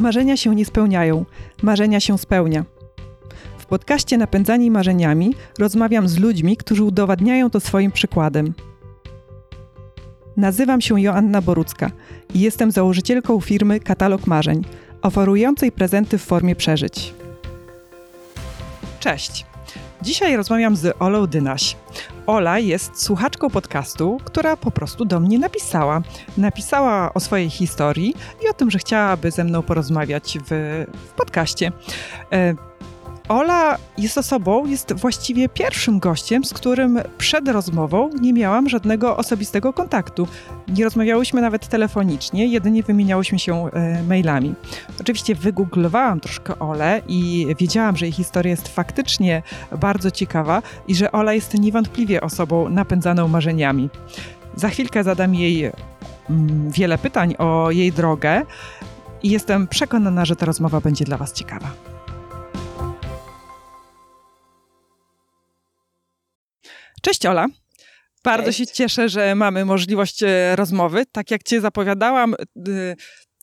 Marzenia się nie spełniają, marzenia się spełnia. W podcaście Napędzani Marzeniami rozmawiam z ludźmi, którzy udowadniają to swoim przykładem. Nazywam się Joanna Borucka i jestem założycielką firmy Katalog Marzeń, oferującej prezenty w formie przeżyć. Cześć! Dzisiaj rozmawiam z Olą Dynaś. Ola jest słuchaczką podcastu, która po prostu do mnie napisała. Napisała o swojej historii i o tym, że chciałaby ze mną porozmawiać w, w podcaście. Ola jest osobą, jest właściwie pierwszym gościem, z którym przed rozmową nie miałam żadnego osobistego kontaktu. Nie rozmawiałyśmy nawet telefonicznie, jedynie wymieniałyśmy się e, mailami. Oczywiście wygooglowałam troszkę Olę i wiedziałam, że jej historia jest faktycznie bardzo ciekawa i że Ola jest niewątpliwie osobą napędzaną marzeniami. Za chwilkę zadam jej mm, wiele pytań o jej drogę i jestem przekonana, że ta rozmowa będzie dla Was ciekawa. Cześć Ola. Bardzo Cześć. się cieszę, że mamy możliwość e, rozmowy. Tak jak Cię zapowiadałam,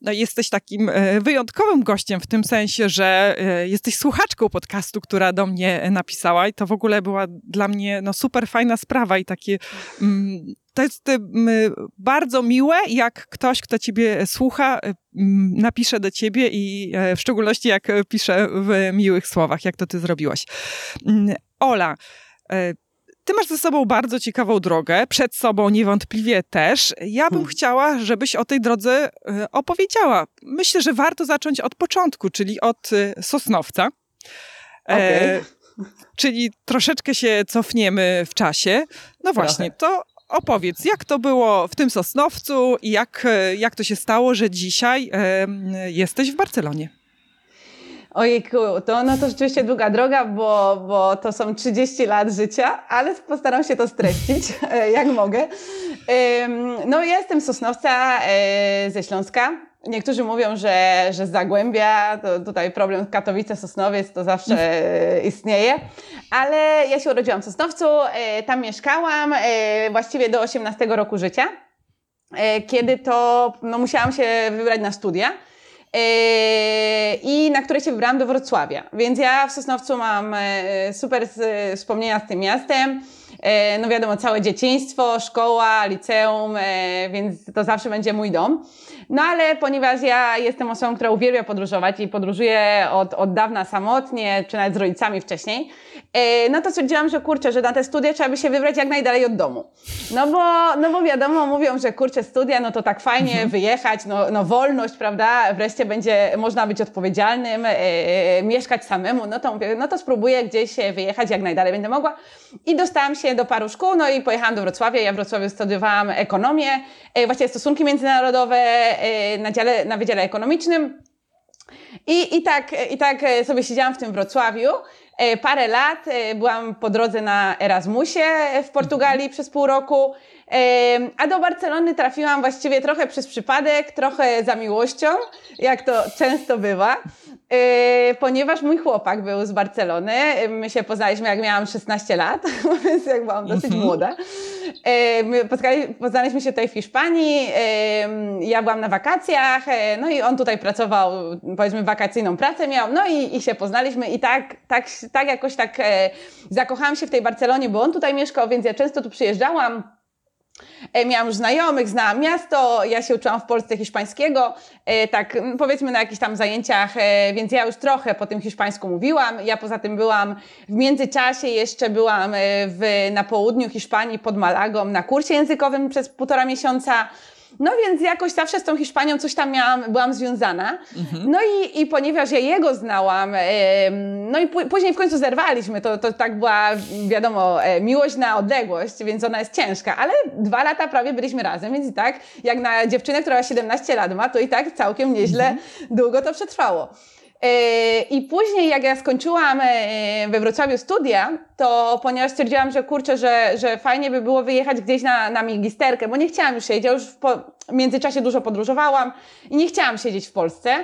no, jesteś takim e, wyjątkowym gościem w tym sensie, że e, jesteś słuchaczką podcastu, która do mnie napisała i to w ogóle była dla mnie no, super fajna sprawa i takie. Mm, to jest bardzo miłe, jak ktoś, kto ciebie słucha, napisze do ciebie i w szczególności jak pisze w miłych słowach, jak to ty zrobiłaś. Mm, Ola, ty masz ze sobą bardzo ciekawą drogę, przed sobą niewątpliwie też. Ja bym hmm. chciała, żebyś o tej drodze e, opowiedziała. Myślę, że warto zacząć od początku, czyli od e, Sosnowca. Okay. E, czyli troszeczkę się cofniemy w czasie. No właśnie, to opowiedz, jak to było w tym Sosnowcu i jak, jak to się stało, że dzisiaj e, jesteś w Barcelonie. Ojejku, to, no to rzeczywiście długa droga, bo, bo to są 30 lat życia, ale postaram się to streścić, e, jak mogę. No ja jestem Sosnowca e, ze Śląska. Niektórzy mówią, że, że z Zagłębia, to tutaj problem Katowice-Sosnowiec to zawsze e, istnieje, ale ja się urodziłam w Sosnowcu, tam mieszkałam właściwie do 18 roku życia, kiedy to no, musiałam się wybrać na studia. Yy, i na które się wybrałam do Wrocławia. Więc ja w Sosnowcu mam e, super wspomnienia z tym miastem. E, no wiadomo, całe dzieciństwo, szkoła, liceum, e, więc to zawsze będzie mój dom. No ale ponieważ ja jestem osobą, która uwielbia podróżować i podróżuję od, od dawna samotnie, czy nawet z rodzicami wcześniej, e, no to stwierdziłam, że kurczę, że na te studia trzeba by się wybrać jak najdalej od domu. No bo, no bo wiadomo, mówią, że kurczę, studia, no to tak fajnie mhm. wyjechać, no, no wolność, prawda, wreszcie będzie można być odpowiedzialnym, e, mieszkać samemu, no to mówię, no to spróbuję gdzieś wyjechać jak najdalej będę mogła. I dostałam się do paru szkół, no i pojechałam do Wrocławia. Ja w Wrocławiu studiowałam ekonomię, właściwie stosunki międzynarodowe na, dziale, na Wydziale Ekonomicznym. I, i, tak, I tak sobie siedziałam w tym Wrocławiu. E, parę lat e, byłam po drodze na Erasmusie w Portugalii przez pół roku, e, a do Barcelony trafiłam właściwie trochę przez przypadek, trochę za miłością, jak to często bywa. Yy, ponieważ mój chłopak był z Barcelony. My się poznaliśmy, jak miałam 16 lat, więc jak byłam dosyć mm -hmm. młoda. Yy, my poznaliśmy się tutaj w Hiszpanii. Yy, ja byłam na wakacjach, no i on tutaj pracował, powiedzmy, wakacyjną pracę miał, no i, i się poznaliśmy i tak, tak, tak jakoś tak zakochałam się w tej Barcelonie, bo on tutaj mieszkał, więc ja często tu przyjeżdżałam miałam już znajomych, znałam miasto, ja się uczyłam w Polsce hiszpańskiego, e, tak powiedzmy na jakichś tam zajęciach, e, więc ja już trochę po tym hiszpańsku mówiłam. Ja poza tym byłam w międzyczasie jeszcze byłam w, na południu Hiszpanii pod Malagą na kursie językowym przez półtora miesiąca. No więc jakoś zawsze z tą Hiszpanią coś tam miałam, byłam związana. Mhm. No i, i ponieważ ja jego znałam, no i później w końcu zerwaliśmy, to, to tak była, wiadomo, e, miłość na odległość, więc ona jest ciężka, ale dwa lata prawie byliśmy razem, więc i tak, jak na dziewczynę, która 17 lat ma, to i tak całkiem nieźle mhm. długo to przetrwało. E, I później, jak ja skończyłam e, we Wrocławiu studia, to ponieważ stwierdziłam, że kurczę, że, że fajnie by było wyjechać gdzieś na, na magisterkę, bo nie chciałam już siedzieć, ja już w, w międzyczasie dużo podróżowałam i nie chciałam siedzieć w Polsce.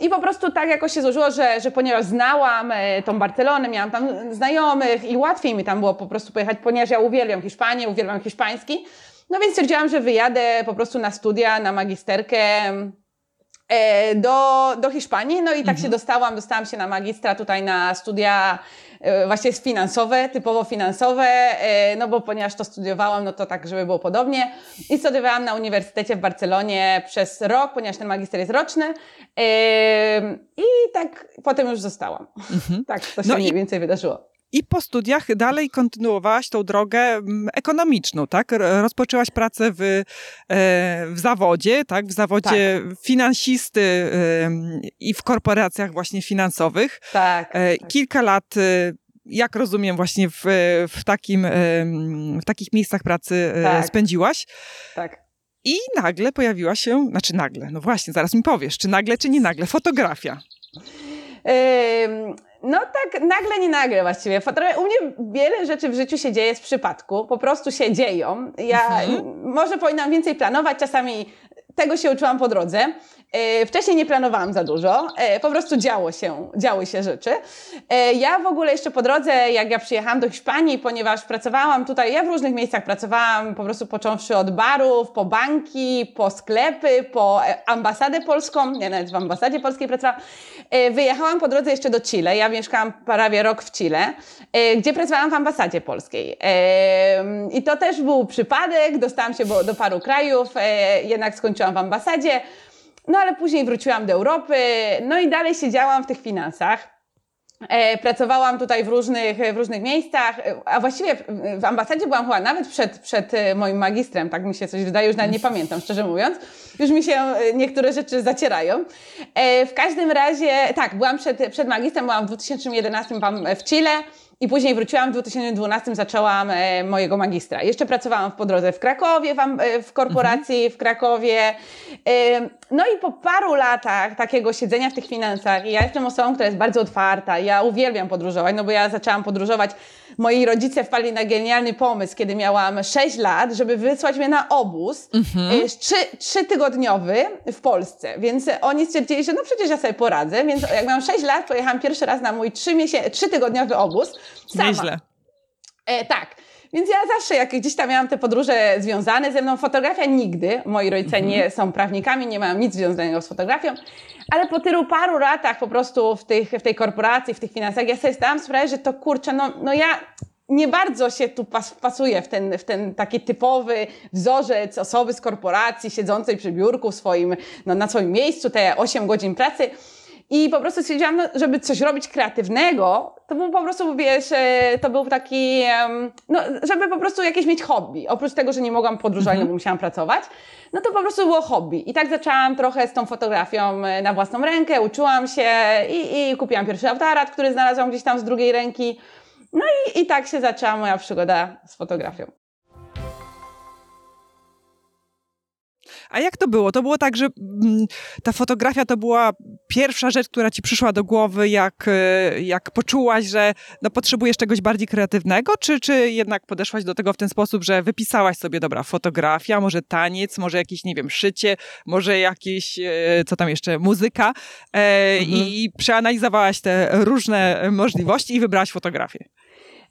I po prostu tak jakoś się złożyło, że, że ponieważ znałam e, tą Barcelonę, miałam tam znajomych i łatwiej mi tam było po prostu pojechać, ponieważ ja uwielbiam Hiszpanię, uwielbiam hiszpański. No więc stwierdziłam, że wyjadę po prostu na studia, na magisterkę do, do Hiszpanii. No i tak mhm. się dostałam, dostałam się na magistra tutaj na studia e, właśnie finansowe, typowo finansowe, e, no bo ponieważ to studiowałam, no to tak, żeby było podobnie. I studiowałam na Uniwersytecie w Barcelonie przez rok, ponieważ ten magister jest roczny. I tak potem już zostałam. Mhm. Tak, to się no mniej i... więcej wydarzyło. I po studiach dalej kontynuowałaś tą drogę mm, ekonomiczną, tak? Rozpoczęłaś pracę w, e, w zawodzie, tak? W zawodzie tak. finansisty i w korporacjach właśnie finansowych. Tak. E, tak. Kilka lat e, jak rozumiem, właśnie w, w, takim, w takich miejscach pracy tak. spędziłaś. Tak. I nagle pojawiła się, znaczy nagle, no właśnie, zaraz mi powiesz, czy nagle, czy nie nagle, fotografia. No tak nagle, nie nagle właściwie. U mnie wiele rzeczy w życiu się dzieje z przypadku, po prostu się dzieją. Ja mhm. może powinnam więcej planować, czasami tego się uczyłam po drodze. E, wcześniej nie planowałam za dużo, e, po prostu działo się, działy się rzeczy. E, ja w ogóle jeszcze po drodze, jak ja przyjechałam do Hiszpanii, ponieważ pracowałam tutaj, ja w różnych miejscach pracowałam, po prostu począwszy od barów, po banki, po sklepy, po ambasadę polską, ja nawet w ambasadzie polskiej pracowałam. Wyjechałam po drodze jeszcze do Chile, ja mieszkałam prawie rok w Chile, gdzie pracowałam w ambasadzie polskiej. I to też był przypadek, dostałam się do paru krajów, jednak skończyłam w ambasadzie. No ale później wróciłam do Europy, no i dalej siedziałam w tych finansach. E, pracowałam tutaj w różnych, w różnych miejscach, a właściwie w ambasadzie byłam chyba nawet przed, przed e, moim magistrem, tak mi się coś wydaje, już nawet nie pamiętam, szczerze mówiąc. Już mi się e, niektóre rzeczy zacierają. W każdym razie, tak, byłam przed, przed magistrem, byłam w 2011 w Chile. I później wróciłam w 2012, zaczęłam e, mojego magistra. Jeszcze pracowałam po drodze w Krakowie, w, e, w korporacji w Krakowie. E, no i po paru latach takiego siedzenia w tych finansach, i ja jestem osobą, która jest bardzo otwarta, ja uwielbiam podróżować, no bo ja zaczęłam podróżować moi rodzice wpadli na genialny pomysł, kiedy miałam 6 lat, żeby wysłać mnie na obóz mhm. trzy, trzytygodniowy w Polsce. Więc oni stwierdzili, że no przecież ja sobie poradzę. Więc jak miałam 6 lat, pojechałam pierwszy raz na mój trzytygodniowy obóz. Sama. Nieźle. E, tak. Więc ja zawsze, jak gdzieś tam miałam te podróże związane ze mną, fotografia nigdy. Moi rodzice mhm. nie są prawnikami, nie mają nic związanego z fotografią. Ale po tylu paru latach po prostu w, tych, w tej korporacji, w tych finansach, ja sobie zdałam sprawę, że to kurczę, no, no ja nie bardzo się tu pas, pasuję w ten, w ten taki typowy wzorzec osoby z korporacji siedzącej przy biurku swoim, no, na swoim miejscu, te 8 godzin pracy. I po prostu stwierdziłam, żeby coś robić kreatywnego, to był po prostu, wiesz, e, to był taki, no, żeby po prostu jakieś mieć hobby. Oprócz tego, że nie mogłam podróżować, mm -hmm. no bo musiałam pracować, no to po prostu było hobby. I tak zaczęłam trochę z tą fotografią e, na własną rękę, uczyłam się i, i kupiłam pierwszy aparat, który znalazłam gdzieś tam z drugiej ręki. No i, i tak się zaczęła moja przygoda z fotografią. A jak to było? To było tak, że mm, ta fotografia to była pierwsza rzecz, która ci przyszła do głowy, jak, e, jak poczułaś, że no, potrzebujesz czegoś bardziej kreatywnego, czy, czy jednak podeszłaś do tego w ten sposób, że wypisałaś sobie, dobra, fotografia, może taniec, może jakieś, nie wiem, szycie, może jakieś, e, co tam jeszcze, muzyka e, mhm. i przeanalizowałaś te różne możliwości i wybrałaś fotografię.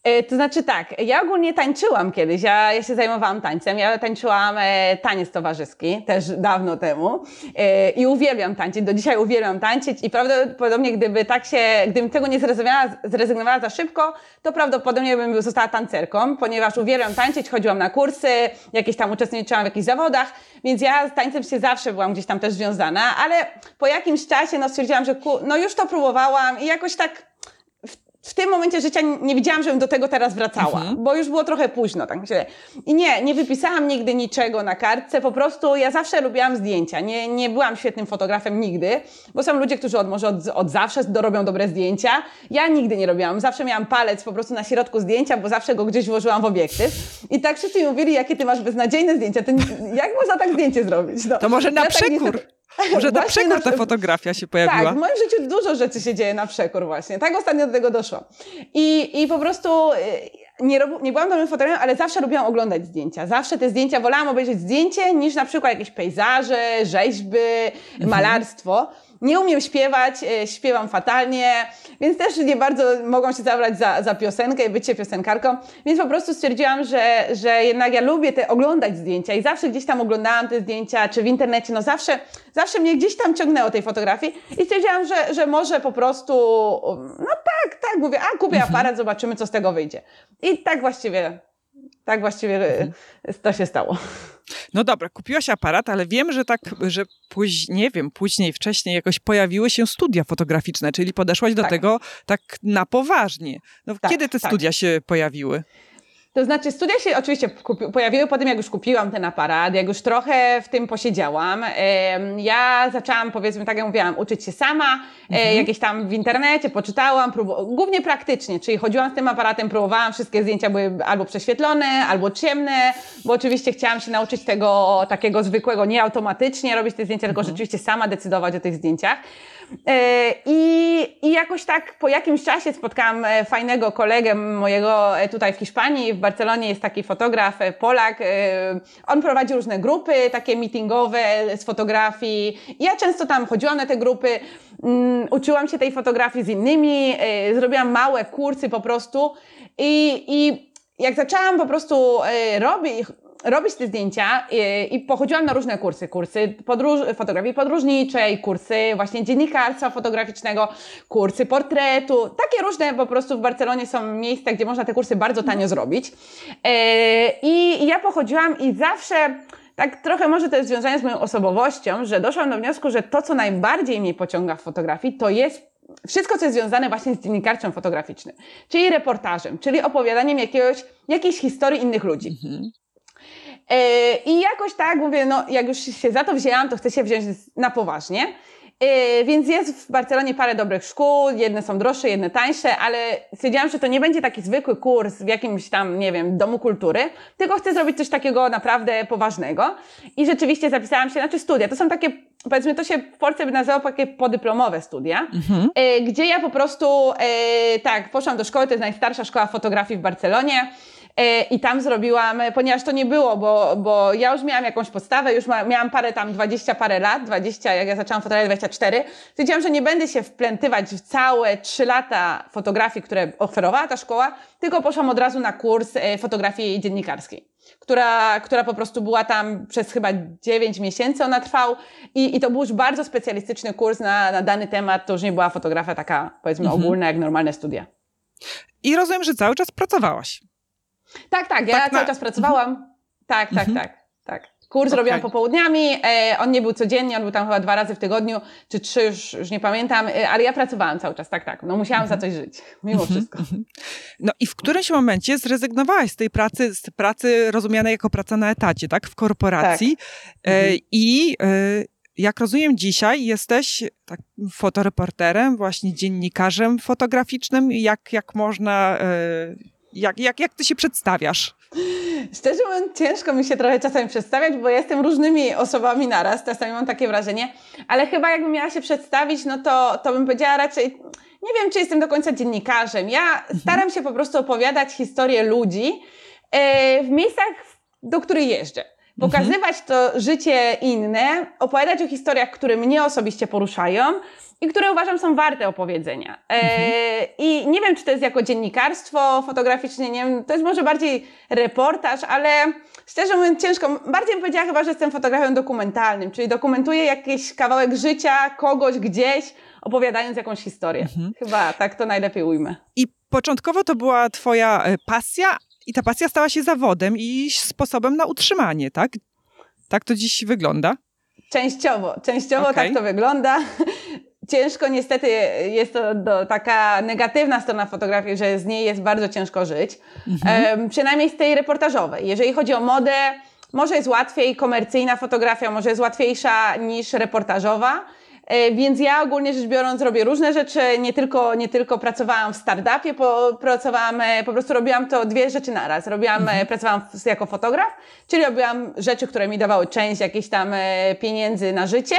E, to znaczy tak, ja ogólnie tańczyłam kiedyś, ja, ja się zajmowałam tańcem, ja tańczyłam e, taniec towarzyski, też dawno temu e, i uwielbiam tańczyć, do dzisiaj uwielbiam tańczyć i prawdopodobnie gdyby tak się, gdybym tego nie zrezygnowała, zrezygnowała za szybko, to prawdopodobnie bym została tancerką, ponieważ uwielbiam tańczyć, chodziłam na kursy, jakieś tam uczestniczyłam w jakichś zawodach, więc ja z tańcem się zawsze byłam gdzieś tam też związana, ale po jakimś czasie no stwierdziłam, że ku, no już to próbowałam i jakoś tak w tym momencie życia nie widziałam, żebym do tego teraz wracała, mhm. bo już było trochę późno, tak myślę. I nie, nie wypisałam nigdy niczego na kartce, po prostu ja zawsze lubiłam zdjęcia. Nie, nie byłam świetnym fotografem nigdy, bo są ludzie, którzy od, może od, od zawsze dorobią dobre zdjęcia. Ja nigdy nie robiłam, zawsze miałam palec po prostu na środku zdjęcia, bo zawsze go gdzieś włożyłam w obiektyw. I tak wszyscy mi mówili, jakie ty masz beznadziejne zdjęcia, to jak można tak zdjęcie zrobić? No, to może na ja tak przekór. Tak może na przekór ta fotografia się pojawiła. Tak, w moim życiu dużo rzeczy się dzieje na przekór właśnie. Tak ostatnio do tego doszło. I, i po prostu y, nie, rob, nie byłam dobrym fotografem, ale zawsze lubiłam oglądać zdjęcia. Zawsze te zdjęcia, wolałam obejrzeć zdjęcie niż na przykład jakieś pejzaże, rzeźby, mhm. malarstwo. Nie umiem śpiewać, e, śpiewam fatalnie, więc też nie bardzo mogą się zabrać za, za piosenkę i bycie piosenkarką, więc po prostu stwierdziłam, że, że jednak ja lubię te oglądać zdjęcia i zawsze gdzieś tam oglądałam te zdjęcia, czy w internecie, no zawsze, zawsze mnie gdzieś tam ciągnęło tej fotografii i stwierdziłam, że, że może po prostu, no tak, tak, mówię, a kupię mhm. aparat, zobaczymy, co z tego wyjdzie. I tak właściwie, tak właściwie mhm. to się stało. No dobra, kupiłaś aparat, ale wiem, że tak, że później, nie wiem, później, wcześniej jakoś pojawiły się studia fotograficzne, czyli podeszłaś do tak. tego tak na poważnie. No, tak, kiedy te tak. studia się pojawiły? To znaczy, studia się oczywiście pojawiły po tym, jak już kupiłam ten aparat, jak już trochę w tym posiedziałam. Ja zaczęłam, powiedzmy, tak jak mówiłam, uczyć się sama, e, mhm. jakieś tam w internecie, poczytałam, głównie praktycznie, czyli chodziłam z tym aparatem, próbowałam, wszystkie zdjęcia były albo prześwietlone, albo ciemne, bo oczywiście chciałam się nauczyć tego takiego zwykłego, nie automatycznie robić te zdjęcia, tylko mhm. rzeczywiście sama decydować o tych zdjęciach. E, I, I jakoś tak po jakimś czasie spotkałam e, fajnego kolegę mojego e, tutaj w Hiszpanii, w Barcelonie jest taki fotograf, Polak. On prowadzi różne grupy takie meetingowe z fotografii. Ja często tam chodziłam na te grupy, um, uczyłam się tej fotografii z innymi, zrobiłam małe kursy po prostu i, i jak zaczęłam po prostu robić, robić te zdjęcia i, i pochodziłam na różne kursy. Kursy podróż, fotografii podróżniczej, kursy właśnie dziennikarstwa fotograficznego, kursy portretu. Takie różne po prostu w Barcelonie są miejsca, gdzie można te kursy bardzo tanio zrobić. E, I ja pochodziłam i zawsze tak trochę może to jest związane z moją osobowością, że doszłam do wniosku, że to, co najbardziej mnie pociąga w fotografii, to jest wszystko, co jest związane właśnie z dziennikarstwem fotograficznym, czyli reportażem, czyli opowiadaniem jakiegoś, jakiejś historii innych ludzi. Mhm. E, I jakoś tak mówię, no jak już się za to wzięłam, to chcę się wziąć na poważnie. E, więc jest w Barcelonie parę dobrych szkół, jedne są droższe, jedne tańsze, ale stwierdziłam, że to nie będzie taki zwykły kurs w jakimś tam, nie wiem, domu kultury, tylko chcę zrobić coś takiego naprawdę poważnego. I rzeczywiście zapisałam się, znaczy studia, to są takie, powiedzmy, to się w Polsce by nazywało takie podyplomowe studia, mhm. E, gdzie ja po prostu, tak, poszłam do szkoły, to jest najstarsza szkoła fotografii w Barcelonie, I tam zrobiłam, ponieważ to nie było, bo, bo ja już miałam jakąś podstawę, już miałam parę tam, 20 parę lat, 20, jak ja zaczęłam fotografować 24, stwierdziłam, że nie będę się wplętywać w całe 3 lata fotografii, które oferowała ta szkoła, tylko poszłam od razu na kurs e, fotografii dziennikarskiej. Która, która po prostu była tam przez chyba 9 miesięcy ona trwał i, i to był już bardzo specjalistyczny kurs na, na dany temat, to już nie była fotografia taka powiedzmy mhm. ogólna jak normalne studia. I rozumiem, że cały czas pracowałaś. Tak, tak, ja tak cały na... czas pracowałam. Mhm. Tak, tak, mhm. tak, tak. Kurs okay. robiłam popołudniami, e, on nie był codziennie, on był tam chyba dwa razy w tygodniu, czy trzy, już, już nie pamiętam, e, ale ja pracowałam cały czas, tak, tak. No musiałam mhm. za coś żyć, mimo mhm. wszystko. Mhm. No i w którymś momencie zrezygnowałaś z tej pracy, z pracy rozumianej jako praca na etacie, tak, w korporacji tak. E, mhm. i e, jak rozumiem dzisiaj jesteś tak, fotoreporterem, właśnie dziennikarzem fotograficznym, jak, jak można e, jak, jak, jak ty się przedstawiasz? Szczerze mówiąc, ciężko mi się trochę czasami przedstawiać, bo jestem różnymi osobami naraz, czasami mam takie wrażenie, ale chyba jakbym miała się przedstawić, no to, to bym powiedziała raczej, nie wiem, czy jestem do końca dziennikarzem. Ja mhm. staram się po prostu opowiadać historię ludzi e, w miejscach, do których jeżdżę. Pokazywać to życie inne, opowiadać o historiach, które mnie osobiście poruszają, i które uważam są warte opowiedzenia. E, mhm. I nie wiem, czy to jest jako dziennikarstwo fotograficzne, nie wiem, to jest może bardziej reportaż, ale szczerze mówiąc ciężko. Bardziej bym powiedziała chyba, że jestem fotografem dokumentalnym, czyli dokumentuję jakiś kawałek życia kogoś gdzieś, opowiadając jakąś historię. Mhm. Chyba tak to najlepiej ujmę. I początkowo to była twoja e, pasja i ta pasja stała się zawodem i sposobem na utrzymanie, tak? Tak to dziś wygląda? Częściowo, częściowo okay. tak to wygląda ciężko niestety jest to do, taka negatywna strona fotografii, że z niej jest bardzo ciężko żyć. Mhm. przynajmniej z tej reportażowej. Jeżeli chodzi o modę, może jest łatwiej, komercyjna fotografia może jest łatwiejsza niż reportażowa. E, więc ja ogólnie rzecz biorąc robię różne rzeczy, nie tylko, nie tylko pracowałam w startupie, po, pracowałam, e, po prostu robiłam to dwie rzeczy naraz. Robiłam, e, mhm. pracowałam jako fotograf, czyli robiłam rzeczy, które mi dawały część jakichś tam pieniędzy na życie,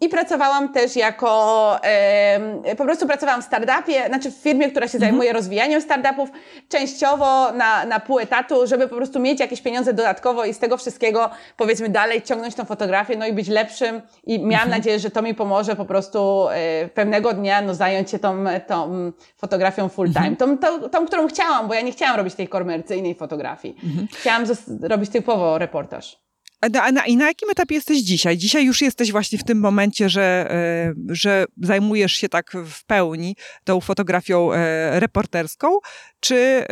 i pracowałam też jako, e, po prostu pracowałam w startupie, znaczy w firmie, która się zajmuje mhm. rozwijaniem startupów, częściowo na, na pół etatu, żeby po prostu mieć jakieś pieniądze dodatkowo i z tego wszystkiego powiedzmy dalej ciągnąć tą fotografię, no i być lepszym i miałam mhm. nadzieję, że to mi pomoże po prostu e, pewnego dnia no, zająć się tą, tą fotografią full time. Mhm. Tą, tą, tą, którą chciałam, bo ja nie chciałam robić tej komercyjnej fotografii. Mhm. Chciałam robić typowo reportaż. A na, I na jakim etapie jesteś dzisiaj? Dzisiaj już jesteś właśnie w tym momencie, że, e, że zajmujesz się tak w pełni tą fotografią e, reporterską, czy, e,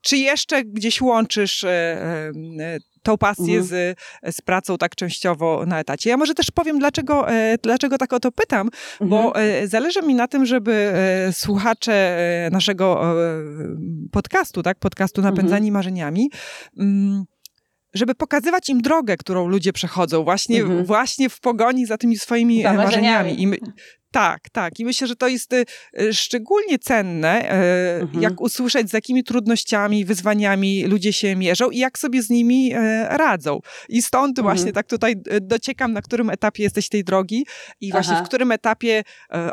czy jeszcze gdzieś łączysz tą pasję mhm. z, z pracą tak częściowo na etacie. Ja może też powiem, dlaczego, dlaczego tak o to pytam, mhm. bo zależy mi na tym, żeby słuchacze naszego podcastu, tak, podcastu Napędzani mhm. Marzeniami, mm, żeby pokazywać im drogę, którą ludzie przechodzą, właśnie, mhm. właśnie w pogoni za tymi swoimi za marzeniami. marzeniami. I my, tak, tak. I myślę, że to jest y, szczególnie cenne, y, mhm. jak usłyszeć, z jakimi trudnościami, wyzwaniami ludzie się mierzą i jak sobie z nimi radzą. I stąd mhm. właśnie tak tutaj dociekam, na którym etapie jesteś tej drogi i właśnie Aha. w którym etapie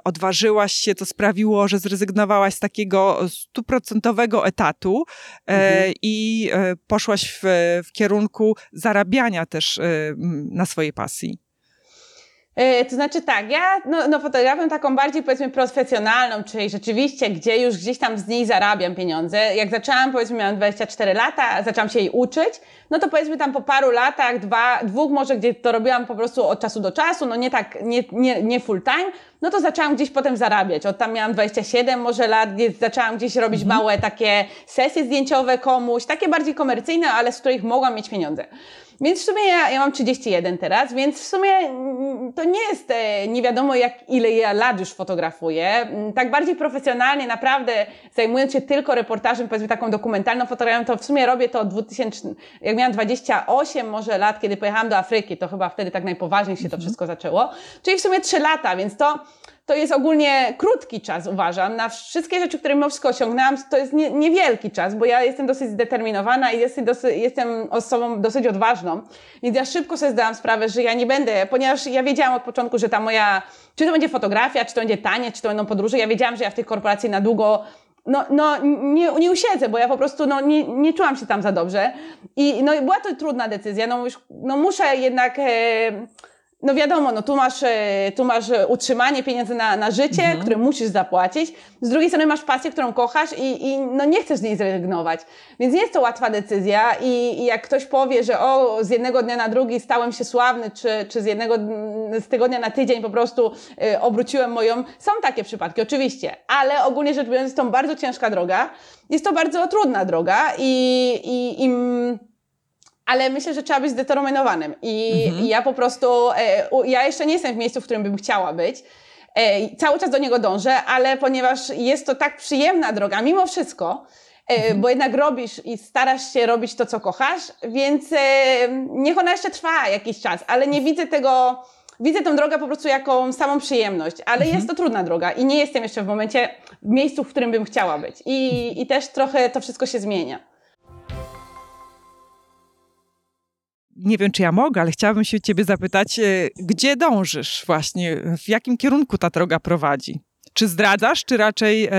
odważyłaś się, to sprawiło, że zrezygnowałaś z takiego stuprocentowego etatu mhm. i poszłaś w, w kierunku zarabiania też na swojej pasji. E, to znaczy tak, ja no, no taką bardziej powiedzmy profesjonalną, czyli rzeczywiście, gdzie już gdzieś tam z niej zarabiam pieniądze. Jak zaczęłam, powiedzmy miałam 24 lata, zaczęłam się jej uczyć, no to powiedzmy tam po paru latach, dwa, dwóch może, gdzie to robiłam po prostu od czasu do czasu, no nie tak, nie, nie, nie full time, no to zaczęłam gdzieś potem zarabiać. Od tam miałam 27 może lat, gdzie zaczęłam gdzieś robić mhm. małe takie sesje zdjęciowe komuś, takie bardziej komercyjne, ale z których mogłam mieć pieniądze. Więc w sumie ja, ja mam 31 teraz, więc w sumie to nie jest e, nie wiadomo jak ile ja lat już fotografuję. Mm, tak bardziej profesjonalnie, naprawdę zajmując się tylko reportażem, powiedzmy taką dokumentalną fotografią, to w sumie robię to od 2000, jak miałam 28 może lat, kiedy pojechałam do Afryki, to chyba wtedy tak najpoważniej się to mhm. wszystko zaczęło. Czyli w sumie 3 lata, więc to to jest ogólnie krótki czas, uważam. Na wszystkie rzeczy, które mimo wszystko osiągnęłam, to jest nie, niewielki czas, bo ja jestem dosyć zdeterminowana i jestem, dosyć, jestem osobą dosyć odważną. Więc ja szybko sobie zdałam sprawę, że ja nie będę, ponieważ ja wiedziałam od początku, że ta moja, czy to będzie fotografia, czy to będzie tanie, czy to będą podróże, ja wiedziałam, że ja w tej korporacji na długo no, no nie, nie usiedzę, bo ja po prostu no, nie, nie czułam się tam za dobrze. I no, była to trudna decyzja. No, już, no muszę jednak... E, no wiadomo, no tu masz, e, tu masz utrzymanie pieniędzy na, na życie, mhm. które musisz zapłacić. Z drugiej strony masz pasję, którą kochasz i, i no nie chcesz z niej zrezygnować. Więc nie jest to łatwa decyzja i, i, jak ktoś powie, że o, z jednego dnia na drugi stałem się sławny, czy, czy z jednego z tygodnia na tydzień po prostu y, obróciłem moją... Są takie przypadki, oczywiście, ale ogólnie rzecz biorąc jest to bardzo ciężka droga. Jest to bardzo trudna droga i, i, i ale myślę, że trzeba być zdeterminowanym. I, mhm. ja po prostu, e, ja jeszcze nie jestem w miejscu, w którym bym chciała być. E, cały czas do niego dążę, ale ponieważ jest to tak przyjemna droga, mimo wszystko, e, mhm. bo jednak robisz i starasz się robić to, co kochasz, więc niech ona jeszcze trwa jakiś czas, ale nie widzę tego, widzę tę drogę po prostu jako samą przyjemność, ale mhm. jest to trudna droga i nie jestem jeszcze w momencie, w miejscu, w którym bym chciała być. I, i też trochę to wszystko się zmienia. Nie wiem, czy ja mogę, ale chciałabym się ciebie zapytać, e, gdzie dążysz właśnie, w jakim kierunku ta droga prowadzi? Czy zdradzasz, czy raczej e,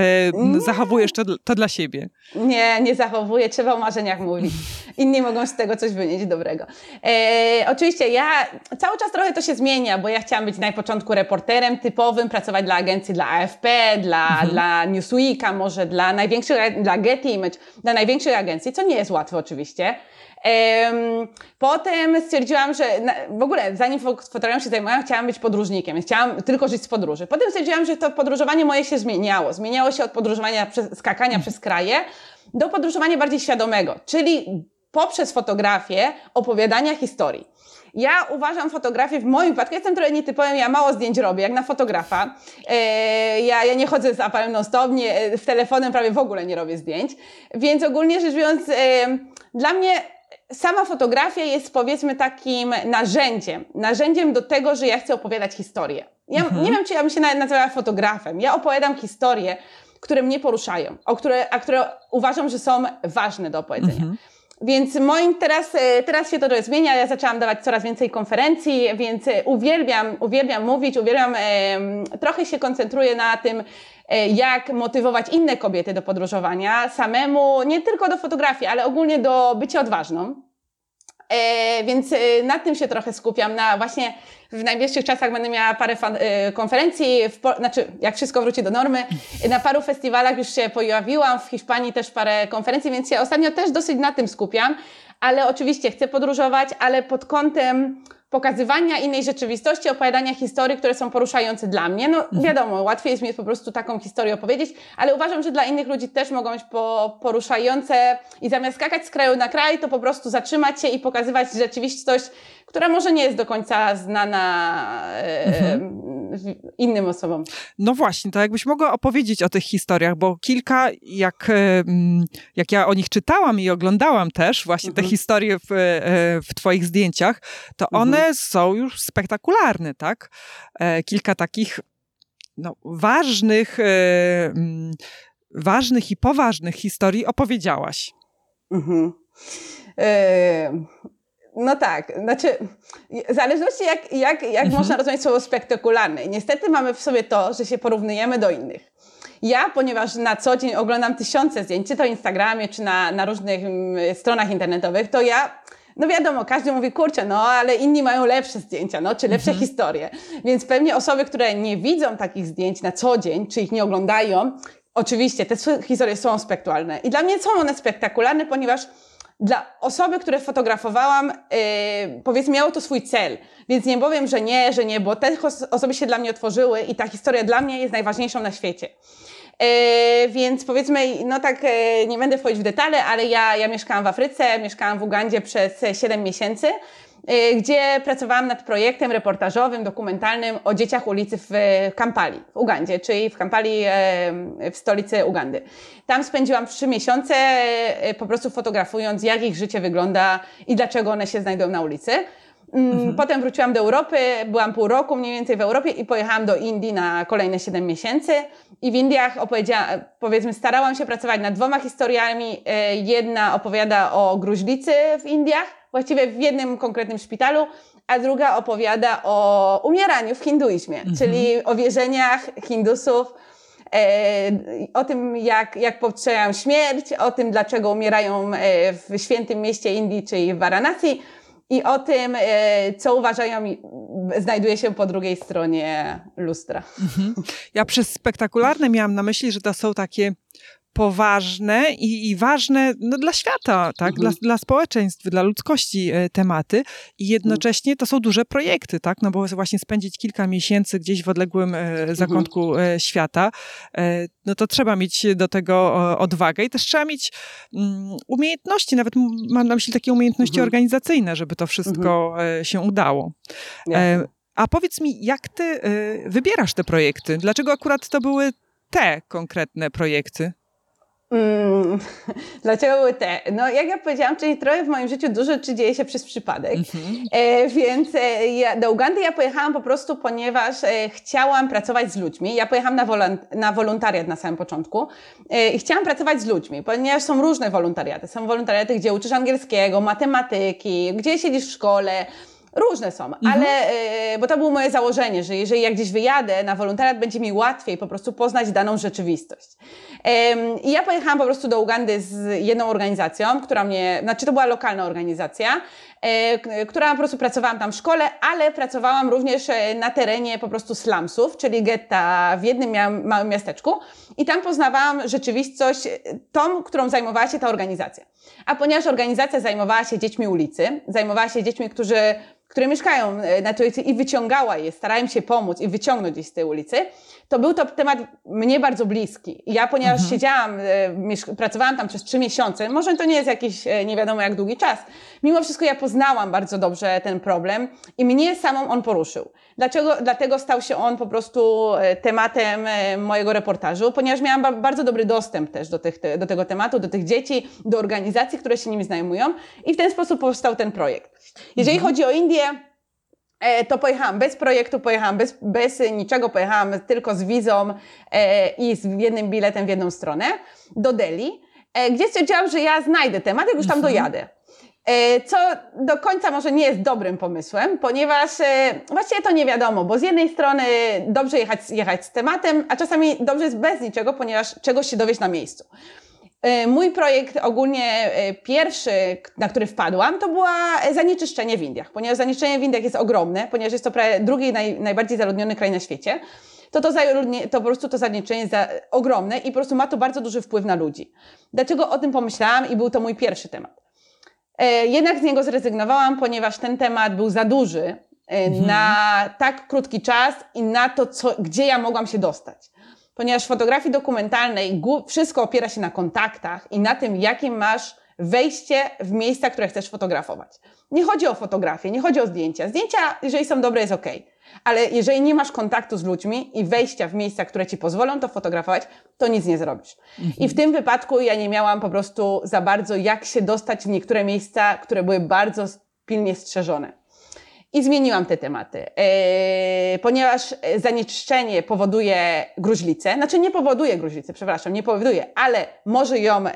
zachowujesz to, to, dla siebie? Nie, nie zachowuję. Trzeba o marzeniach mówić. Inni mogą z tego coś wynieść dobrego. E, oczywiście ja cały czas trochę to się zmienia, bo ja chciałam być na początku reporterem typowym, pracować dla agencji, dla AFP, dla, mhm. dla Newsweeka, może dla największych, dla Getty Image, dla największych agencji, co nie jest łatwe oczywiście. Potem stwierdziłam, że w ogóle zanim fotografią się zajmowałam, chciałam być podróżnikiem, chciałam tylko żyć z podróży. Potem stwierdziłam, że to podróżowanie moje się zmieniało. Zmieniało się od podróżowania, skakania przez kraje do podróżowania bardziej świadomego, czyli poprzez fotografię opowiadania historii. Ja uważam fotografię, w moim przypadku, jestem trochę nietypowym, ja mało zdjęć robię, jak na fotografa. E, ja, ja nie chodzę z aparatem non-stop, nie, w telefonem prawie w ogóle nie robię zdjęć. Więc ogólnie rzecz biorąc, e, dla mnie sama fotografia jest powiedzmy takim narzędziem, narzędziem do tego, że ja chcę opowiadać historię. Ja mhm. nie wiem, czy ja bym się nazywała fotografem. Ja opowiadam historie, które mnie poruszają, o które, a które uważam, że są ważne do opowiedzenia. Mhm. Więc moim teraz, e, teraz się to zmienia. Ja zaczęłam dawać coraz więcej konferencji, więc e, uwielbiam, uwielbiam mówić, uwielbiam, trochę się koncentruję na tym, jak motywować inne kobiety do podróżowania samemu, nie tylko do fotografii, ale ogólnie do bycia odważną. E, więc e, nad tym się trochę skupiam. Na właśnie w najbliższych czasach będę miała parę e, konferencji, w, znaczy jak wszystko wróci do normy. Na paru festiwalach już się pojawiłam, w Hiszpanii też parę konferencji, więc się ostatnio też dosyć na tym skupiam. Ale oczywiście chcę podróżować, ale pod kątem pokazywania innej rzeczywistości, opowiadania historii, które są poruszające dla mnie. No mhm. wiadomo, łatwiej jest mi po prostu taką historię opowiedzieć, ale uważam, że dla innych ludzi też mogą być po, poruszające i zamiast skakać z kraju na kraj, to po prostu zatrzymać się i pokazywać rzeczywistość, która może nie jest do końca znana e, mhm. innym osobom. No właśnie, to jakbyś mogła opowiedzieć o tych historiach, bo kilka, jak, e, jak ja o nich czytałam i oglądałam też właśnie mhm. te historie w, e, w Twoich zdjęciach, to mhm. one są już spektakularne, tak? Kilka takich no, ważnych, ważnych i poważnych historii opowiedziałaś. Mhm. No tak, znaczy, w zależności jak, jak, jak mhm. można rozumieć słowo spektakularne. Niestety mamy w sobie to, że się porównujemy do innych. Ja, ponieważ na co dzień oglądam tysiące zdjęć, czy to Instagramie, czy na, na różnych mm, stronach internetowych, to ja no wiadomo, każdy mówi, kurczę, no ale inni mają lepsze zdjęcia, no, czy lepsze mhm. historie. Więc pewnie osoby, które nie widzą takich zdjęć na co dzień, czy ich nie oglądają, oczywiście te historie są spektakularne. I dla mnie są one spektakularne, ponieważ dla osoby, które fotografowałam, yy, powiedzmy, miało to swój cel. Więc nie powiem, że nie, że nie, bo te osoby się dla mnie otworzyły i ta historia dla mnie jest najważniejszą na świecie. Yy, więc powiedzmy, no tak, yy, nie będę wchodzić w detale, ale ja, ja mieszkałam w Afryce, mieszkałam w Ugandzie przez 7 miesięcy. Y, gdzie pracowałam nad projektem reportażowym, dokumentalnym o dzieciach ulicy w Kampali, w Ugandzie, czyli w Kampali w stolicy Ugandy. Tam spędziłam trzy miesiące y, po prostu fotografując, jak ich życie wygląda i dlaczego one się znajdują na ulicy. Mm, mhm. Potem wróciłam do Europy, byłam pół roku mniej więcej w Europie i pojechałam do Indii na kolejne 7 miesięcy. I w Indiach opowiedziałam, powiedzmy, starałam się pracować nad dwoma historiami. Y, jedna opowiada o gruźlicy w Indiach, właściwie w jednym konkretnym szpitalu, a druga opowiada o umieraniu w hinduizmie, mhm. czyli o wierzeniach Hindusów, e, o tym, jak, jak postrzegają śmierć, o tym, dlaczego umierają e, w świętym mieście Indii, czyli w Varanasi, i o tym, e, co uważają, znajduje się po drugiej stronie lustra. Mhm. Ja przez spektakularne miałam na myśli, że to są takie poważne i, i ważne no, dla świata, tak? Mhm. Dla, dla społeczeństw, dla ludzkości e, tematy i jednocześnie to są duże projekty, tak? No bo właśnie spędzić kilka miesięcy gdzieś w odległym e, mhm. zakątku mhm. świata, no to trzeba mieć do tego odwagę i też trzeba mieć mm, umiejętności, nawet mam na myśli takie umiejętności mhm. organizacyjne, żeby to wszystko mhm. się udało. A powiedz mi, jak ty wybierasz te projekty? Dlaczego akurat to były te konkretne projekty? Mm, dlaczego były te? No, jak ja powiedziałam, czyli trochę w moim życiu dużo czy dzieje się przez przypadek. Mm-hmm. E, więc e, ja, do Ugandy ja pojechałam po prostu, ponieważ e, chciałam pracować z ludźmi. Ja pojechałam na, wolont- na wolontariat na samym początku e, i chciałam pracować z ludźmi, ponieważ są różne wolontariaty. Są wolontariaty, gdzie uczysz angielskiego, matematyki, gdzie siedzisz w szkole, Różne są, mhm. ale, e, bo to było moje założenie, że jeżeli ja gdzieś wyjadę na wolontariat, będzie mi łatwiej po prostu poznać daną rzeczywistość. I ja pojechałam po prostu do Ugandy z jedną organizacją, która mnie, znaczy to była lokalna organizacja, e, która po prostu pracowałam tam w szkole, ale pracowałam również e, na terenie po prostu slumsów, czyli getta w jednym małym miasteczku i tam poznawałam rzeczywistość, tą, którą zajmowała się ta organizacja. A ponieważ organizacja zajmowała się dziećmi ulicy, zajmowała się dziećmi, którzy które mieszkają e, na tej ulicy i wyciągała je, starałem się pomóc i wyciągnąć gdzieś z tej ulicy, to był to temat mnie bardzo bliski. Ja, ponieważ mhm. siedziałam, e, pracowałam tam przez trzy miesiące, może to nie jest jakiś e, nie wiadomo jak długi czas, mimo wszystko ja poznałam bardzo dobrze ten problem i mnie samą on poruszył. Dlaczego? Dlatego stał się on po prostu tematem mojego reportażu, ponieważ miałam bardzo dobry dostęp też do, tych, do tego tematu, do tych dzieci, do organizacji, które się nimi zajmują i w ten sposób powstał ten projekt. Jeżeli mhm. chodzi o Indię, to pojechałam bez projektu, pojechałam bez, bez niczego, pojechałam tylko z wizą e, i z jednym biletem w jedną stronę do Delhi. e, gdzie stwierdziłam, że ja znajdę temat, jak już tam mhm. dojadę. E, co do końca może nie jest dobrym pomysłem, ponieważ e, właściwie to nie wiadomo, bo z jednej strony dobrze jechać, jechać z tematem, a czasami dobrze jest bez niczego, ponieważ czegoś się dowiesz na miejscu. E, mój projekt ogólnie pierwszy, na który wpadłam, to była zanieczyszczenie w Indiach, ponieważ zanieczyszczenie w Indiach jest ogromne, ponieważ jest to drugi naj, najbardziej zaludniony kraj na świecie. To, to, to po prostu to zanieczyszczenie jest za, ogromne i po prostu ma to bardzo duży wpływ na ludzi. Dlaczego o tym pomyślałam i był to mój pierwszy temat. E, jednak z niego zrezygnowałam, ponieważ ten temat był za duży e, mhm. na tak krótki czas i na to, co, gdzie ja mogłam się dostać. Ponieważ w fotografii dokumentalnej wszystko opiera się na kontaktach i na tym, jakie masz wejście w miejsca, które chcesz fotografować. Nie chodzi o fotografię, nie chodzi o zdjęcia. Zdjęcia, jeżeli są dobre, jest ok. Ale jeżeli nie masz kontaktu z ludźmi i wejścia w miejsca, które ci pozwolą to fotografować, to nic nie zrobisz. Mhm. I w tym wypadku ja nie miałam po prostu za bardzo jak się dostać w niektóre miejsca, które były bardzo pilnie strzeżone. I zmieniłam te tematy, yy, ponieważ zanieczyszczenie powoduje gruźlicę, znaczy nie powoduje gruźlicy, przepraszam, nie powoduje, ale może ją e,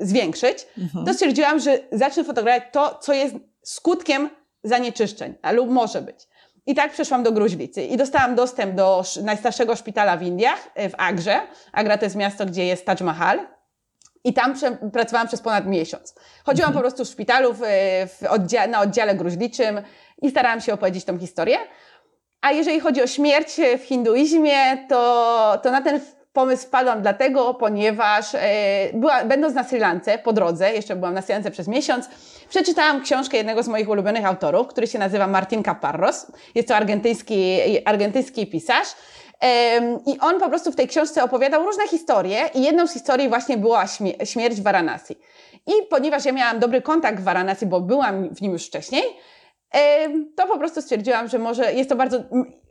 zwiększyć, mhm. to stwierdziłam, że zacznę fotografować to, co jest skutkiem zanieczyszczeń, lub może być. I tak przeszłam do gruźlicy i dostałam dostęp do najstarszego szpitala w Indiach, e, w Agrze. Agra to jest miasto, gdzie jest Taj Mahal. I tam pracowałam przez ponad miesiąc. Chodziłam mhm. po prostu w szpitalu, w, w oddziale, na oddziale gruźliczym i starałam się opowiedzieć tą historię. A jeżeli chodzi o śmierć w hinduizmie, to, to na ten pomysł wpadłam dlatego, ponieważ e, była, będąc na Sri Lance po drodze, jeszcze byłam na Sri Lance przez miesiąc, przeczytałam książkę jednego z moich ulubionych autorów, który się nazywa Martin Caparros. Jest to argentyński, argentyński pisarz. I on po prostu w tej książce opowiadał różne historie i jedną z historii właśnie była śmierć w Varanasi. I ponieważ ja miałam dobry kontakt w Varanasi, bo byłam w nim już wcześniej, to po prostu stwierdziłam, że może jest to bardzo,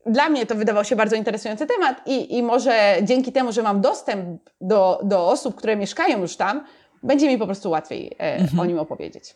dla mnie to wydawał się bardzo interesujący temat i, i może dzięki temu, że mam dostęp do, do osób, które mieszkają już tam, będzie mi po prostu łatwiej e, mhm. o nim opowiedzieć.